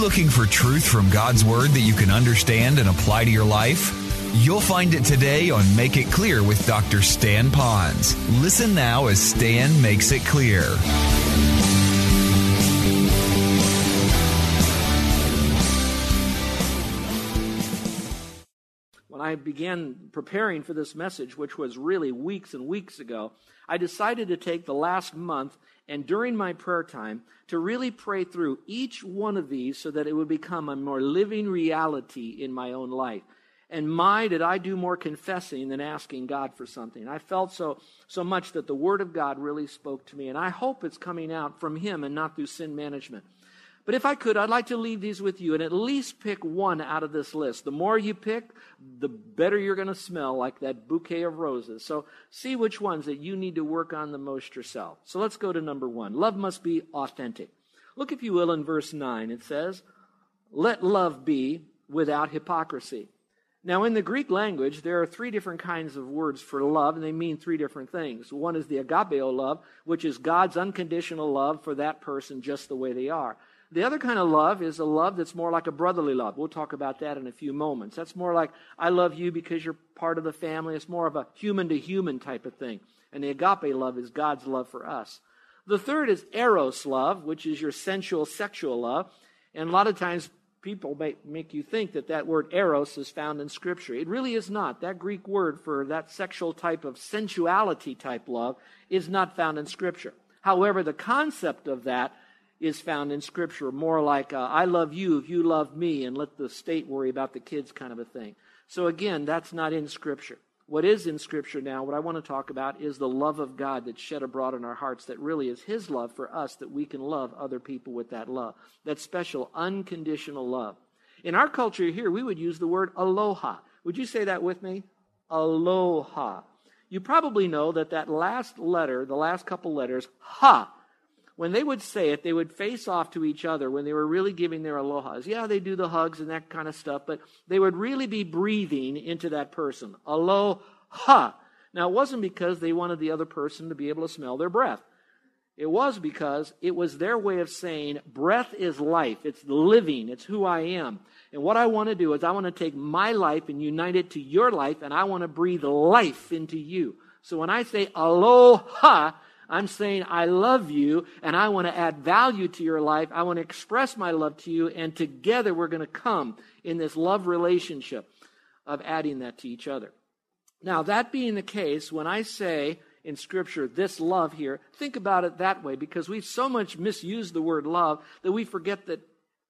looking for truth from God's Word that you can understand and apply to your life? You'll find it today on Make It Clear with Dr. Stan Pons. Listen now as Stan makes it clear. When I began preparing for this message, which was really weeks and weeks ago, I decided to take the last month and during my prayer time to really pray through each one of these so that it would become a more living reality in my own life. And my, did I do more confessing than asking God for something. I felt so, so much that the Word of God really spoke to me. And I hope it's coming out from Him and not through sin management. But if I could, I'd like to leave these with you and at least pick one out of this list. The more you pick, the better you're going to smell, like that bouquet of roses. So see which ones that you need to work on the most yourself. So let's go to number one. Love must be authentic. Look, if you will, in verse 9. It says, Let love be without hypocrisy. Now, in the Greek language, there are three different kinds of words for love, and they mean three different things. One is the agapeo love, which is God's unconditional love for that person just the way they are. The other kind of love is a love that's more like a brotherly love. We'll talk about that in a few moments. That's more like, I love you because you're part of the family. It's more of a human to human type of thing. And the agape love is God's love for us. The third is eros love, which is your sensual, sexual love. And a lot of times people make, make you think that that word eros is found in Scripture. It really is not. That Greek word for that sexual type of sensuality type love is not found in Scripture. However, the concept of that is found in Scripture, more like, uh, I love you if you love me, and let the state worry about the kids kind of a thing. So again, that's not in Scripture. What is in Scripture now, what I want to talk about, is the love of God that's shed abroad in our hearts, that really is His love for us, that we can love other people with that love. That special, unconditional love. In our culture here, we would use the word aloha. Would you say that with me? Aloha. You probably know that that last letter, the last couple letters, ha, when they would say it, they would face off to each other when they were really giving their alohas. Yeah, they do the hugs and that kind of stuff, but they would really be breathing into that person. Aloha. Now, it wasn't because they wanted the other person to be able to smell their breath. It was because it was their way of saying, breath is life. It's living. It's who I am. And what I want to do is I want to take my life and unite it to your life, and I want to breathe life into you. So when I say aloha, I'm saying, I love you and I want to add value to your life. I want to express my love to you. And together we're going to come in this love relationship of adding that to each other. Now, that being the case, when I say in Scripture this love here, think about it that way because we've so much misused the word love that we forget that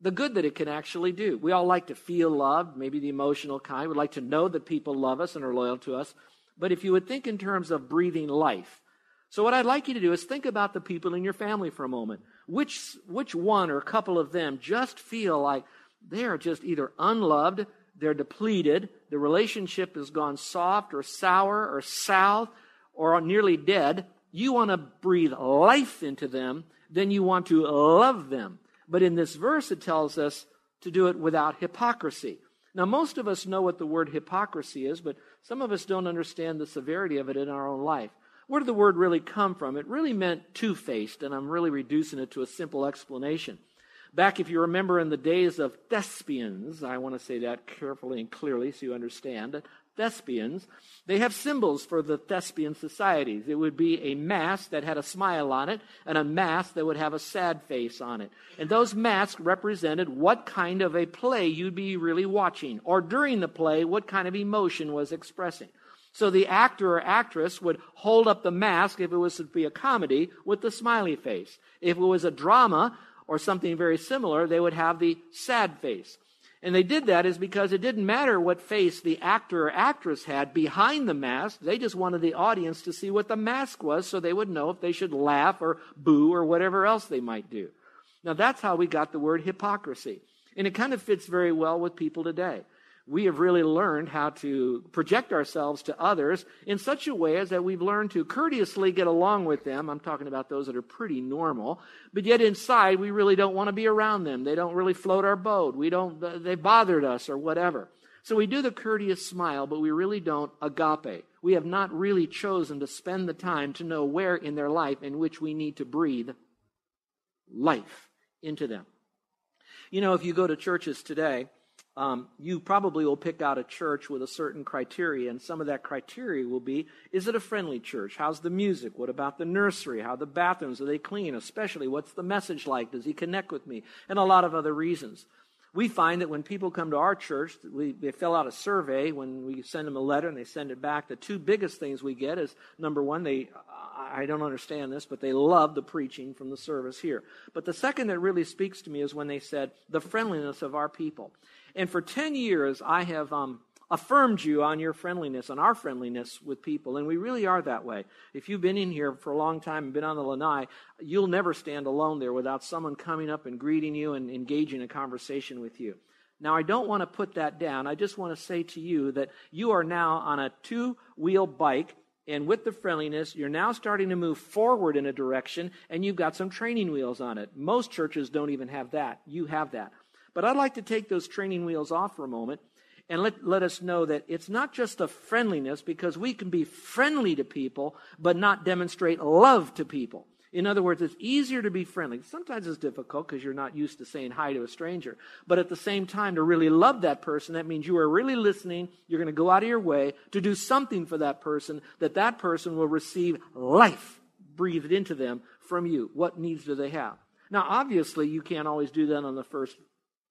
the good that it can actually do. We all like to feel loved, maybe the emotional kind. We'd like to know that people love us and are loyal to us. But if you would think in terms of breathing life, so what I'd like you to do is think about the people in your family for a moment. Which, which one or a couple of them just feel like they are just either unloved, they're depleted, the relationship has gone soft or sour or south or nearly dead. You want to breathe life into them, then you want to love them. But in this verse, it tells us to do it without hypocrisy. Now, most of us know what the word hypocrisy is, but some of us don't understand the severity of it in our own life. Where did the word really come from? It really meant two faced, and I'm really reducing it to a simple explanation. Back, if you remember, in the days of thespians, I want to say that carefully and clearly so you understand. Thespians, they have symbols for the thespian societies. It would be a mask that had a smile on it and a mask that would have a sad face on it. And those masks represented what kind of a play you'd be really watching, or during the play, what kind of emotion was expressing. So the actor or actress would hold up the mask if it was to be a comedy with the smiley face. If it was a drama or something very similar, they would have the sad face. And they did that is because it didn't matter what face the actor or actress had behind the mask. They just wanted the audience to see what the mask was so they would know if they should laugh or boo or whatever else they might do. Now that's how we got the word hypocrisy. And it kind of fits very well with people today we have really learned how to project ourselves to others in such a way as that we've learned to courteously get along with them. I'm talking about those that are pretty normal, but yet inside we really don't want to be around them. They don't really float our boat. We don't, uh, they bothered us or whatever. So we do the courteous smile, but we really don't agape. We have not really chosen to spend the time to know where in their life in which we need to breathe life into them. You know, if you go to churches today, um, you probably will pick out a church with a certain criteria, and some of that criteria will be is it a friendly church? How's the music? What about the nursery? How the bathrooms? Are they clean? Especially, what's the message like? Does he connect with me? And a lot of other reasons. We find that when people come to our church, we, they fill out a survey when we send them a letter and they send it back. The two biggest things we get is number one, they, I don't understand this, but they love the preaching from the service here. But the second that really speaks to me is when they said the friendliness of our people. And for 10 years, I have um, affirmed you on your friendliness, on our friendliness with people. And we really are that way. If you've been in here for a long time and been on the lanai, you'll never stand alone there without someone coming up and greeting you and engaging a conversation with you. Now, I don't want to put that down. I just want to say to you that you are now on a two wheel bike and with the friendliness, you're now starting to move forward in a direction, and you've got some training wheels on it. Most churches don't even have that. You have that. But I'd like to take those training wheels off for a moment and let, let us know that it's not just a friendliness because we can be friendly to people but not demonstrate love to people. In other words, it's easier to be friendly. Sometimes it's difficult because you're not used to saying hi to a stranger. But at the same time, to really love that person, that means you are really listening. You're going to go out of your way to do something for that person that that person will receive life breathed into them from you. What needs do they have? Now, obviously, you can't always do that on the first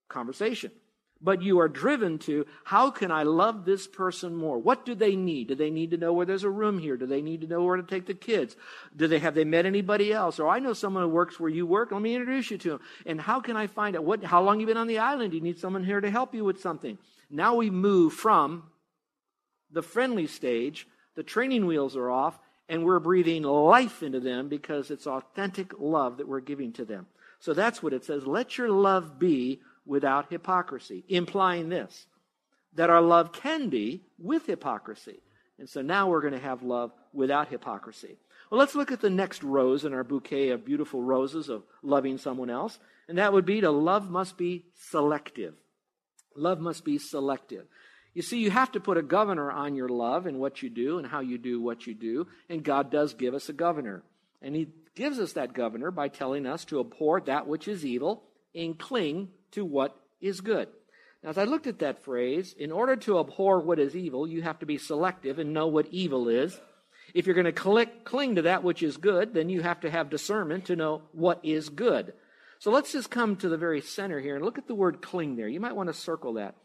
conversation. But you are driven to how can I love this person more? What do they need? Do they need to know where there's a room here? Do they need to know where to take the kids? Do they have they met anybody else? Or I know someone who works where you work. Let me introduce you to him. And how can I find out what how long you been on the island? Do you need someone here to help you with something? Now we move from the friendly stage, the training wheels are off, and we're breathing life into them because it's authentic love that we're giving to them. So that's what it says. Let your love be without hypocrisy, implying this that our love can be with hypocrisy. And so now we're going to have love without hypocrisy. Well, let's look at the next rose in our bouquet of beautiful roses of loving someone else. And that would be to love must be selective. Love must be selective. You see, you have to put a governor on your love and what you do and how you do what you do. And God does give us a governor. And He gives us that governor by telling us to abhor that which is evil and cling to what is good. Now, as I looked at that phrase, in order to abhor what is evil, you have to be selective and know what evil is. If you're going to cling to that which is good, then you have to have discernment to know what is good. So let's just come to the very center here and look at the word cling there. You might want to circle that.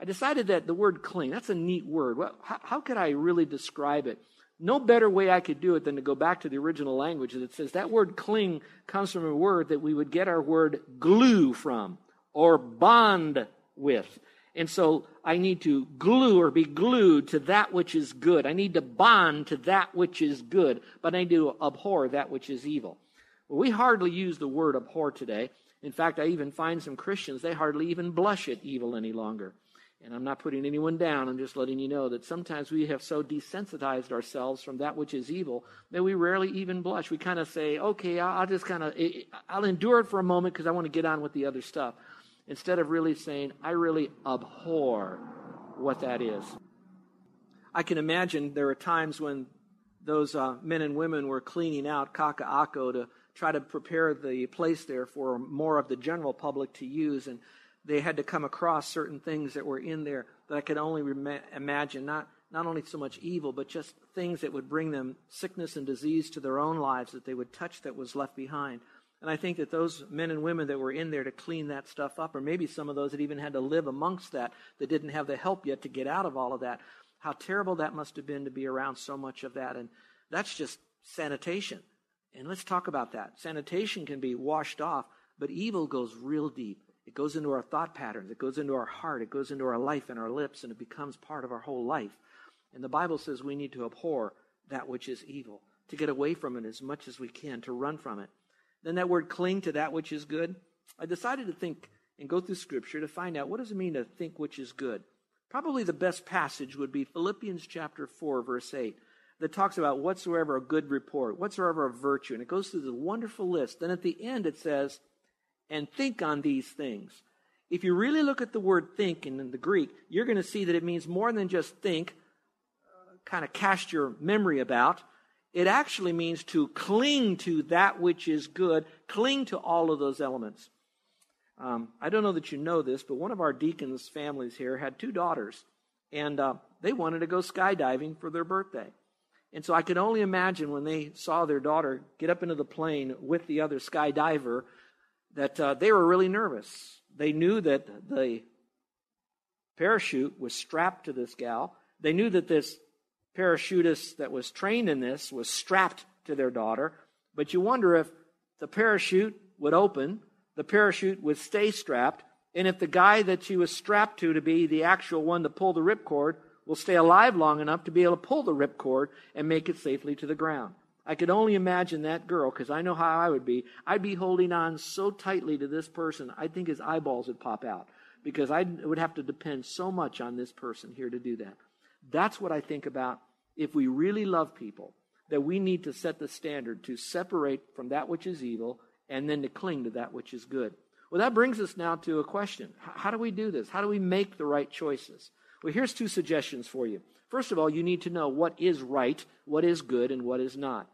I decided that the word cling, that's a neat word. Well, how, how could I really describe it? No better way I could do it than to go back to the original language that says that word cling comes from a word that we would get our word glue from or bond with. And so I need to glue or be glued to that which is good. I need to bond to that which is good, but I need to abhor that which is evil. Well, we hardly use the word abhor today. In fact, I even find some Christians, they hardly even blush at evil any longer. And I'm not putting anyone down, I'm just letting you know that sometimes we have so desensitized ourselves from that which is evil that we rarely even blush. We kind of say, okay, I'll just kind of, I'll endure it for a moment because I want to get on with the other stuff instead of really saying, I really abhor what that is. I can imagine there are times when those uh, men and women were cleaning out Kaka'ako to try to prepare the place there for more of the general public to use. And they had to come across certain things that were in there that I could only imagine, not, not only so much evil, but just things that would bring them sickness and disease to their own lives that they would touch that was left behind. And I think that those men and women that were in there to clean that stuff up, or maybe some of those that even had to live amongst that, that didn't have the help yet to get out of all of that, how terrible that must have been to be around so much of that. And that's just sanitation. And let's talk about that. Sanitation can be washed off, but evil goes real deep. It goes into our thought patterns, it goes into our heart, it goes into our life and our lips, and it becomes part of our whole life. And the Bible says we need to abhor that which is evil, to get away from it as much as we can, to run from it. Then that word cling to that which is good. I decided to think and go through Scripture to find out what does it mean to think which is good. Probably the best passage would be Philippians chapter 4, verse 8, that talks about whatsoever a good report, whatsoever a virtue. And it goes through the wonderful list. Then at the end it says, and think on these things. If you really look at the word think in the Greek, you're going to see that it means more than just think, uh, kind of cast your memory about. It actually means to cling to that which is good, cling to all of those elements. Um, I don't know that you know this, but one of our deacons' families here had two daughters, and uh, they wanted to go skydiving for their birthday. And so I could only imagine when they saw their daughter get up into the plane with the other skydiver that uh, they were really nervous. They knew that the parachute was strapped to this gal. They knew that this parachutist that was trained in this was strapped to their daughter. But you wonder if the parachute would open, the parachute would stay strapped, and if the guy that she was strapped to to be the actual one to pull the ripcord will stay alive long enough to be able to pull the ripcord and make it safely to the ground. I could only imagine that girl because I know how I would be. I'd be holding on so tightly to this person, I think his eyeballs would pop out because I would have to depend so much on this person here to do that. That's what I think about if we really love people, that we need to set the standard to separate from that which is evil and then to cling to that which is good. Well, that brings us now to a question. How do we do this? How do we make the right choices? Well, here's two suggestions for you. First of all, you need to know what is right, what is good, and what is not.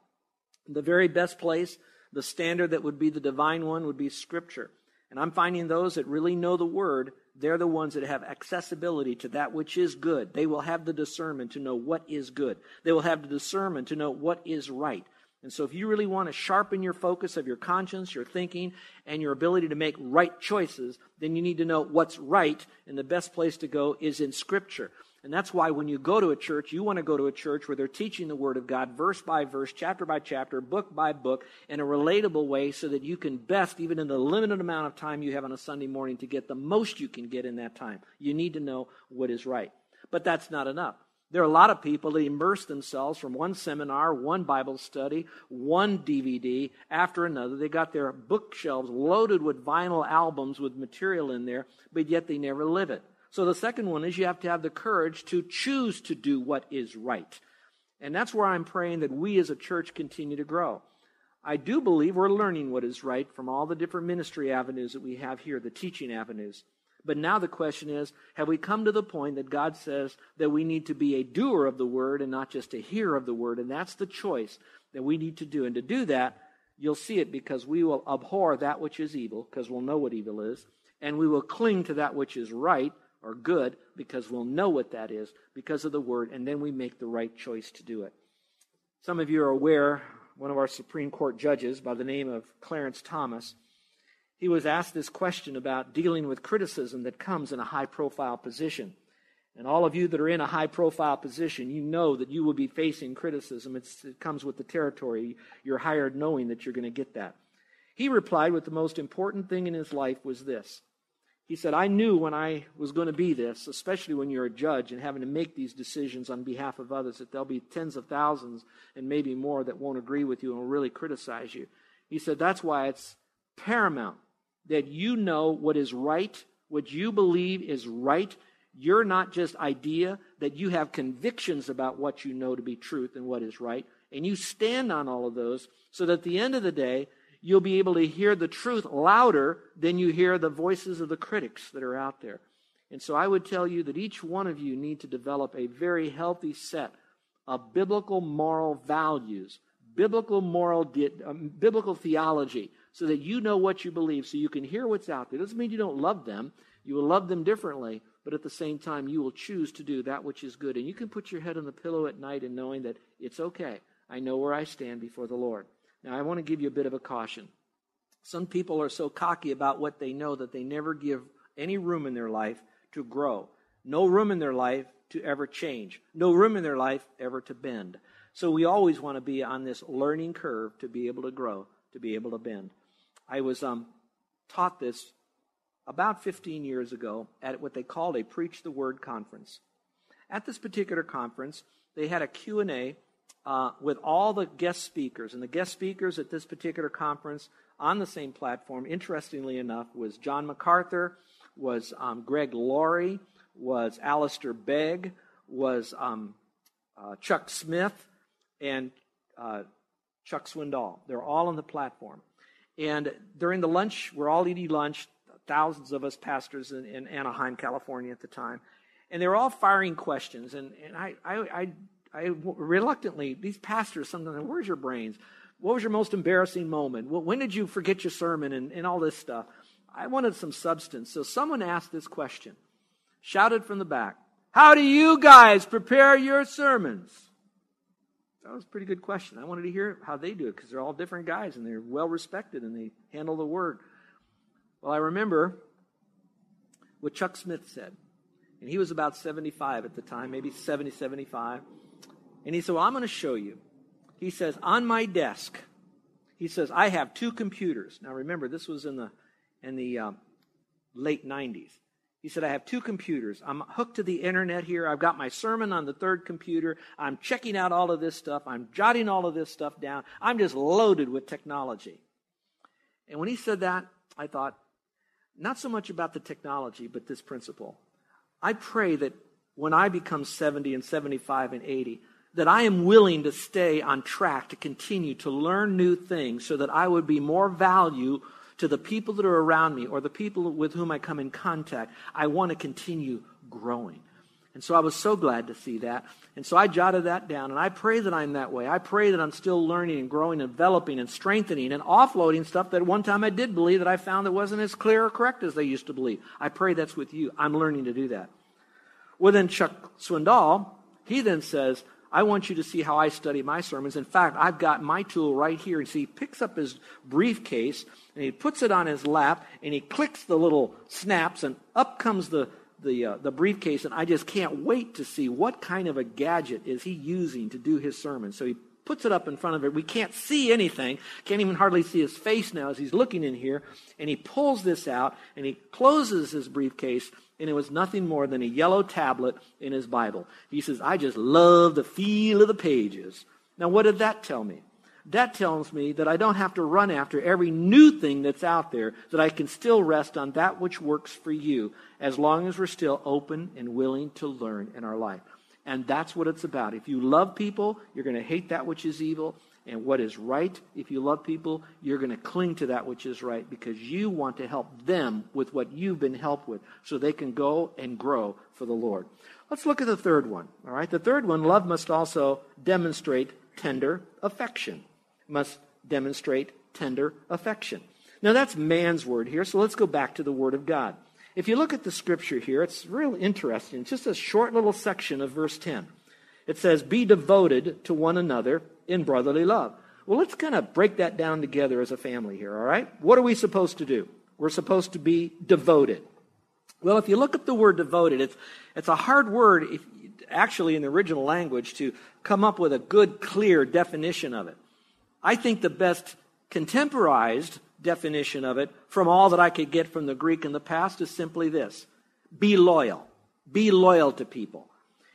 The very best place, the standard that would be the divine one, would be Scripture. And I'm finding those that really know the Word they're the ones that have accessibility to that which is good. They will have the discernment to know what is good. They will have the discernment to know what is right. And so, if you really want to sharpen your focus of your conscience, your thinking, and your ability to make right choices, then you need to know what's right. And the best place to go is in Scripture. And that's why when you go to a church, you want to go to a church where they're teaching the Word of God verse by verse, chapter by chapter, book by book, in a relatable way so that you can best, even in the limited amount of time you have on a Sunday morning, to get the most you can get in that time. You need to know what is right. But that's not enough. There are a lot of people that immerse themselves from one seminar, one Bible study, one DVD after another. They got their bookshelves loaded with vinyl albums with material in there, but yet they never live it. So the second one is you have to have the courage to choose to do what is right. And that's where I'm praying that we as a church continue to grow. I do believe we're learning what is right from all the different ministry avenues that we have here, the teaching avenues. But now the question is have we come to the point that God says that we need to be a doer of the word and not just a hearer of the word? And that's the choice that we need to do. And to do that, you'll see it because we will abhor that which is evil, because we'll know what evil is, and we will cling to that which is right or good because we'll know what that is because of the word, and then we make the right choice to do it. Some of you are aware, one of our Supreme Court judges by the name of Clarence Thomas, he was asked this question about dealing with criticism that comes in a high profile position. And all of you that are in a high profile position, you know that you will be facing criticism. It's, it comes with the territory. You're hired knowing that you're going to get that. He replied with the most important thing in his life was this he said, I knew when I was going to be this, especially when you're a judge and having to make these decisions on behalf of others, that there'll be tens of thousands and maybe more that won't agree with you and will really criticize you. He said, That's why it's paramount that you know what is right, what you believe is right. You're not just idea, that you have convictions about what you know to be truth and what is right. And you stand on all of those so that at the end of the day, you'll be able to hear the truth louder than you hear the voices of the critics that are out there. And so I would tell you that each one of you need to develop a very healthy set of biblical moral values, biblical moral um, biblical theology so that you know what you believe so you can hear what's out there. It doesn't mean you don't love them. You will love them differently, but at the same time you will choose to do that which is good. And you can put your head on the pillow at night and knowing that it's okay. I know where I stand before the Lord. Now, I want to give you a bit of a caution. Some people are so cocky about what they know that they never give any room in their life to grow, no room in their life to ever change, no room in their life ever to bend. So we always want to be on this learning curve to be able to grow, to be able to bend. I was um, taught this about 15 years ago at what they called a Preach the Word conference. At this particular conference, they had a Q&A uh, with all the guest speakers. And the guest speakers at this particular conference on the same platform, interestingly enough, was John MacArthur, was um, Greg Laurie, was Alistair Begg, was um, uh, Chuck Smith, and uh, Chuck Swindoll. They're all on the platform. And during the lunch, we're all eating lunch, thousands of us pastors in, in Anaheim, California at the time. And they were all firing questions. And, and I, I, I, I reluctantly, these pastors sometimes, where's your brains? What was your most embarrassing moment? When did you forget your sermon and, and all this stuff? I wanted some substance. So someone asked this question, shouted from the back, How do you guys prepare your sermons? That was a pretty good question. I wanted to hear how they do it because they're all different guys and they're well respected and they handle the word. Well, I remember what Chuck Smith said. And he was about 75 at the time, maybe 70, 75. And he said, Well, I'm going to show you. He says, On my desk, he says, I have two computers. Now remember, this was in the, in the um, late 90s. He said, I have two computers. I'm hooked to the internet here. I've got my sermon on the third computer. I'm checking out all of this stuff. I'm jotting all of this stuff down. I'm just loaded with technology. And when he said that, I thought, not so much about the technology, but this principle. I pray that when I become 70 and 75 and 80, that I am willing to stay on track to continue to learn new things so that I would be more value to the people that are around me or the people with whom I come in contact. I want to continue growing. And so I was so glad to see that. And so I jotted that down. And I pray that I'm that way. I pray that I'm still learning and growing and developing and strengthening and offloading stuff that one time I did believe that I found that wasn't as clear or correct as they used to believe. I pray that's with you. I'm learning to do that. Well, then Chuck Swindoll, he then says, I want you to see how I study my sermons. In fact, I've got my tool right here. And see, he picks up his briefcase and he puts it on his lap and he clicks the little snaps and up comes the the, uh, the briefcase, and I just can't wait to see what kind of a gadget is he using to do his sermon. So he puts it up in front of it. We can't see anything, can't even hardly see his face now as he's looking in here. And he pulls this out and he closes his briefcase, and it was nothing more than a yellow tablet in his Bible. He says, I just love the feel of the pages. Now, what did that tell me? that tells me that I don't have to run after every new thing that's out there, that I can still rest on that which works for you as long as we're still open and willing to learn in our life. And that's what it's about. If you love people, you're going to hate that which is evil. And what is right, if you love people, you're going to cling to that which is right because you want to help them with what you've been helped with so they can go and grow for the Lord. Let's look at the third one. All right. The third one love must also demonstrate tender affection must demonstrate tender affection. Now, that's man's word here, so let's go back to the Word of God. If you look at the scripture here, it's real interesting. It's just a short little section of verse 10. It says, Be devoted to one another in brotherly love. Well, let's kind of break that down together as a family here, all right? What are we supposed to do? We're supposed to be devoted. Well, if you look at the word devoted, it's, it's a hard word, if, actually, in the original language, to come up with a good, clear definition of it. I think the best contemporized definition of it from all that I could get from the Greek in the past is simply this be loyal. Be loyal to people.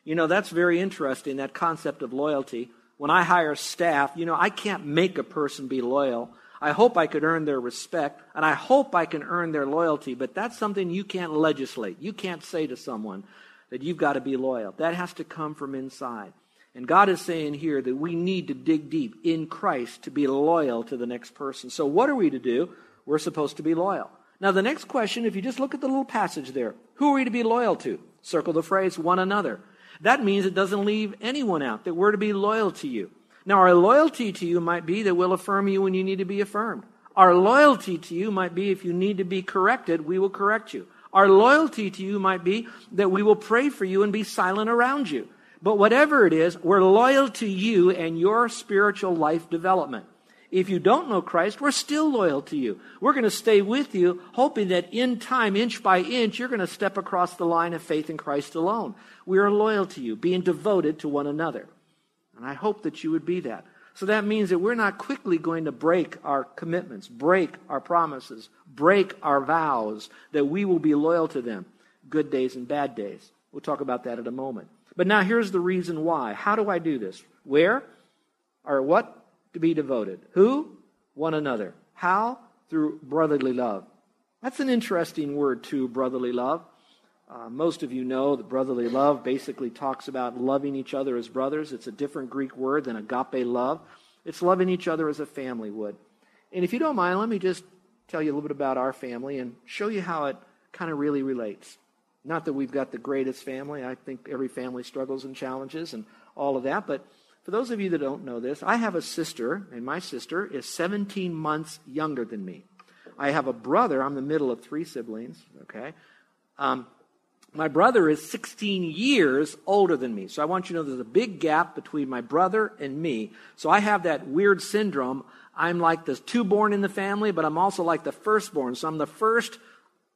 You know, that's very interesting, that concept of loyalty. When I hire staff, you know, I can't make a person be loyal. I hope I could earn their respect, and I hope I can earn their loyalty, but that's something you can't legislate. You can't say to someone that you've got to be loyal. That has to come from inside. And God is saying here that we need to dig deep in Christ to be loyal to the next person. So, what are we to do? We're supposed to be loyal. Now, the next question, if you just look at the little passage there, who are we to be loyal to? Circle the phrase one another. That means it doesn't leave anyone out, that we're to be loyal to you. Now, our loyalty to you might be that we'll affirm you when you need to be affirmed. Our loyalty to you might be if you need to be corrected, we will correct you. Our loyalty to you might be that we will pray for you and be silent around you. But whatever it is, we're loyal to you and your spiritual life development. If you don't know Christ, we're still loyal to you. We're going to stay with you, hoping that in time, inch by inch, you're going to step across the line of faith in Christ alone. We are loyal to you, being devoted to one another. And I hope that you would be that. So that means that we're not quickly going to break our commitments, break our promises, break our vows, that we will be loyal to them, good days and bad days. We'll talk about that in a moment. But now here's the reason why. How do I do this? Where? Or what? To be devoted. Who? One another. How? Through brotherly love. That's an interesting word, too, brotherly love. Uh, most of you know that brotherly love basically talks about loving each other as brothers. It's a different Greek word than agape love. It's loving each other as a family would. And if you don't mind, let me just tell you a little bit about our family and show you how it kind of really relates. Not that we've got the greatest family. I think every family struggles and challenges and all of that. But for those of you that don't know this, I have a sister, and my sister is 17 months younger than me. I have a brother. I'm the middle of three siblings, okay? Um, my brother is 16 years older than me. So I want you to know there's a big gap between my brother and me. So I have that weird syndrome. I'm like the two born in the family, but I'm also like the firstborn. So I'm the first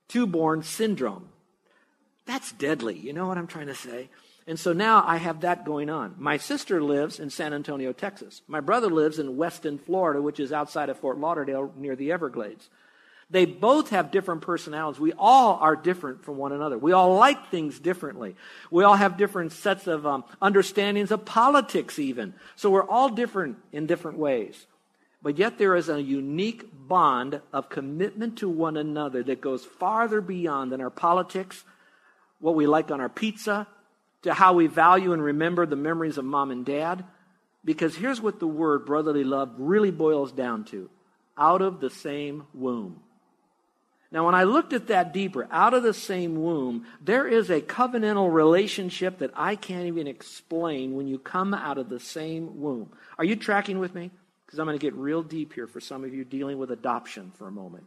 two born syndrome. That's deadly. You know what I'm trying to say? And so now I have that going on. My sister lives in San Antonio, Texas. My brother lives in Weston, Florida, which is outside of Fort Lauderdale near the Everglades. They both have different personalities. We all are different from one another. We all like things differently. We all have different sets of um, understandings of politics, even. So we're all different in different ways. But yet there is a unique bond of commitment to one another that goes farther beyond than our politics, what we like on our pizza, to how we value and remember the memories of mom and dad. Because here's what the word brotherly love really boils down to out of the same womb. Now, when I looked at that deeper, out of the same womb, there is a covenantal relationship that I can't even explain when you come out of the same womb. Are you tracking with me? Because I'm going to get real deep here for some of you dealing with adoption for a moment.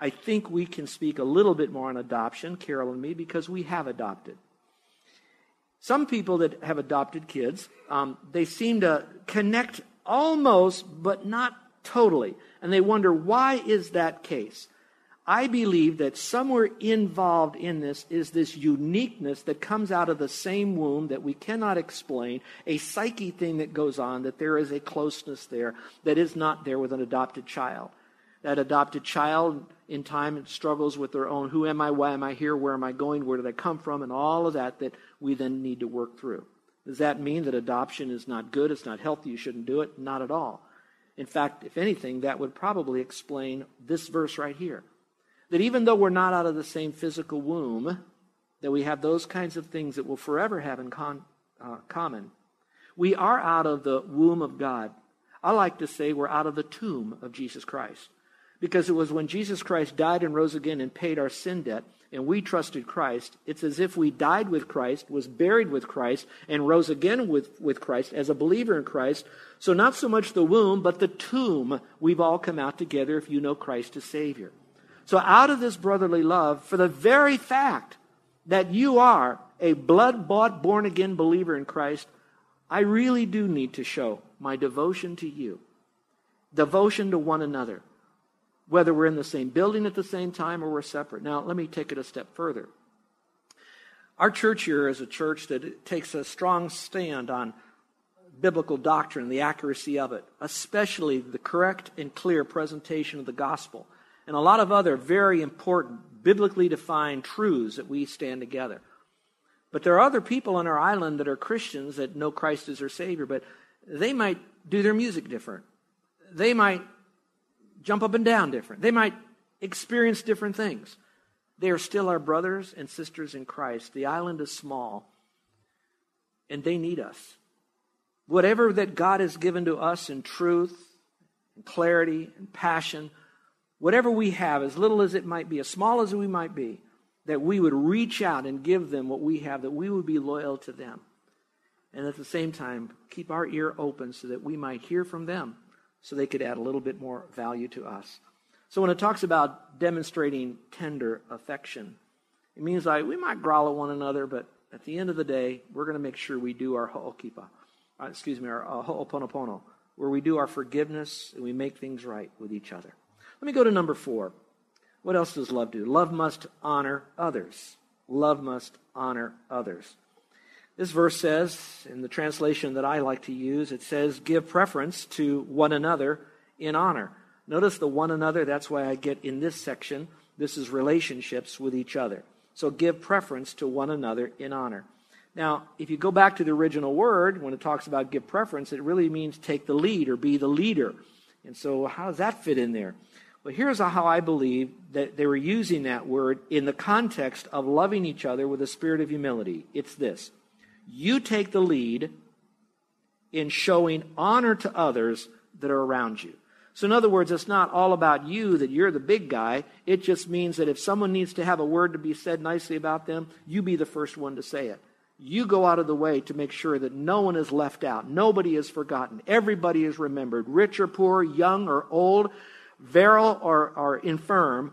I think we can speak a little bit more on adoption, Carol and me, because we have adopted. Some people that have adopted kids, um, they seem to connect almost, but not totally. And they wonder, why is that case? I believe that somewhere involved in this is this uniqueness that comes out of the same womb that we cannot explain, a psyche thing that goes on, that there is a closeness there that is not there with an adopted child. That adopted child in time it struggles with their own who am I, why am I here, where am I going, where did I come from, and all of that that we then need to work through. Does that mean that adoption is not good, it's not healthy, you shouldn't do it? Not at all. In fact, if anything, that would probably explain this verse right here that even though we're not out of the same physical womb, that we have those kinds of things that we'll forever have in con, uh, common. We are out of the womb of God. I like to say we're out of the tomb of Jesus Christ. Because it was when Jesus Christ died and rose again and paid our sin debt, and we trusted Christ, it's as if we died with Christ, was buried with Christ, and rose again with, with Christ as a believer in Christ. So, not so much the womb, but the tomb, we've all come out together if you know Christ as Savior. So, out of this brotherly love, for the very fact that you are a blood bought, born again believer in Christ, I really do need to show my devotion to you, devotion to one another, whether we're in the same building at the same time or we're separate. Now, let me take it a step further. Our church here is a church that takes a strong stand on biblical doctrine, the accuracy of it, especially the correct and clear presentation of the gospel and a lot of other very important biblically defined truths that we stand together. But there are other people on our island that are Christians that know Christ as their Savior, but they might do their music different. They might jump up and down different. They might experience different things. They are still our brothers and sisters in Christ. The island is small, and they need us. Whatever that God has given to us in truth, and clarity, and passion, whatever we have, as little as it might be, as small as we might be, that we would reach out and give them what we have, that we would be loyal to them. And at the same time, keep our ear open so that we might hear from them so they could add a little bit more value to us. So when it talks about demonstrating tender affection, it means like we might growl at one another, but at the end of the day, we're going to make sure we do our ho'okipa, uh, excuse me, our uh, ho'oponopono, where we do our forgiveness and we make things right with each other. Let me go to number four. What else does love do? Love must honor others. Love must honor others. This verse says, in the translation that I like to use, it says, give preference to one another in honor. Notice the one another. That's why I get in this section, this is relationships with each other. So give preference to one another in honor. Now, if you go back to the original word, when it talks about give preference, it really means take the lead or be the leader. And so, how does that fit in there? Well, here's how I believe that they were using that word in the context of loving each other with a spirit of humility. It's this you take the lead in showing honor to others that are around you. So, in other words, it's not all about you that you're the big guy. It just means that if someone needs to have a word to be said nicely about them, you be the first one to say it. You go out of the way to make sure that no one is left out. Nobody is forgotten. Everybody is remembered, rich or poor, young or old, virile or, or infirm.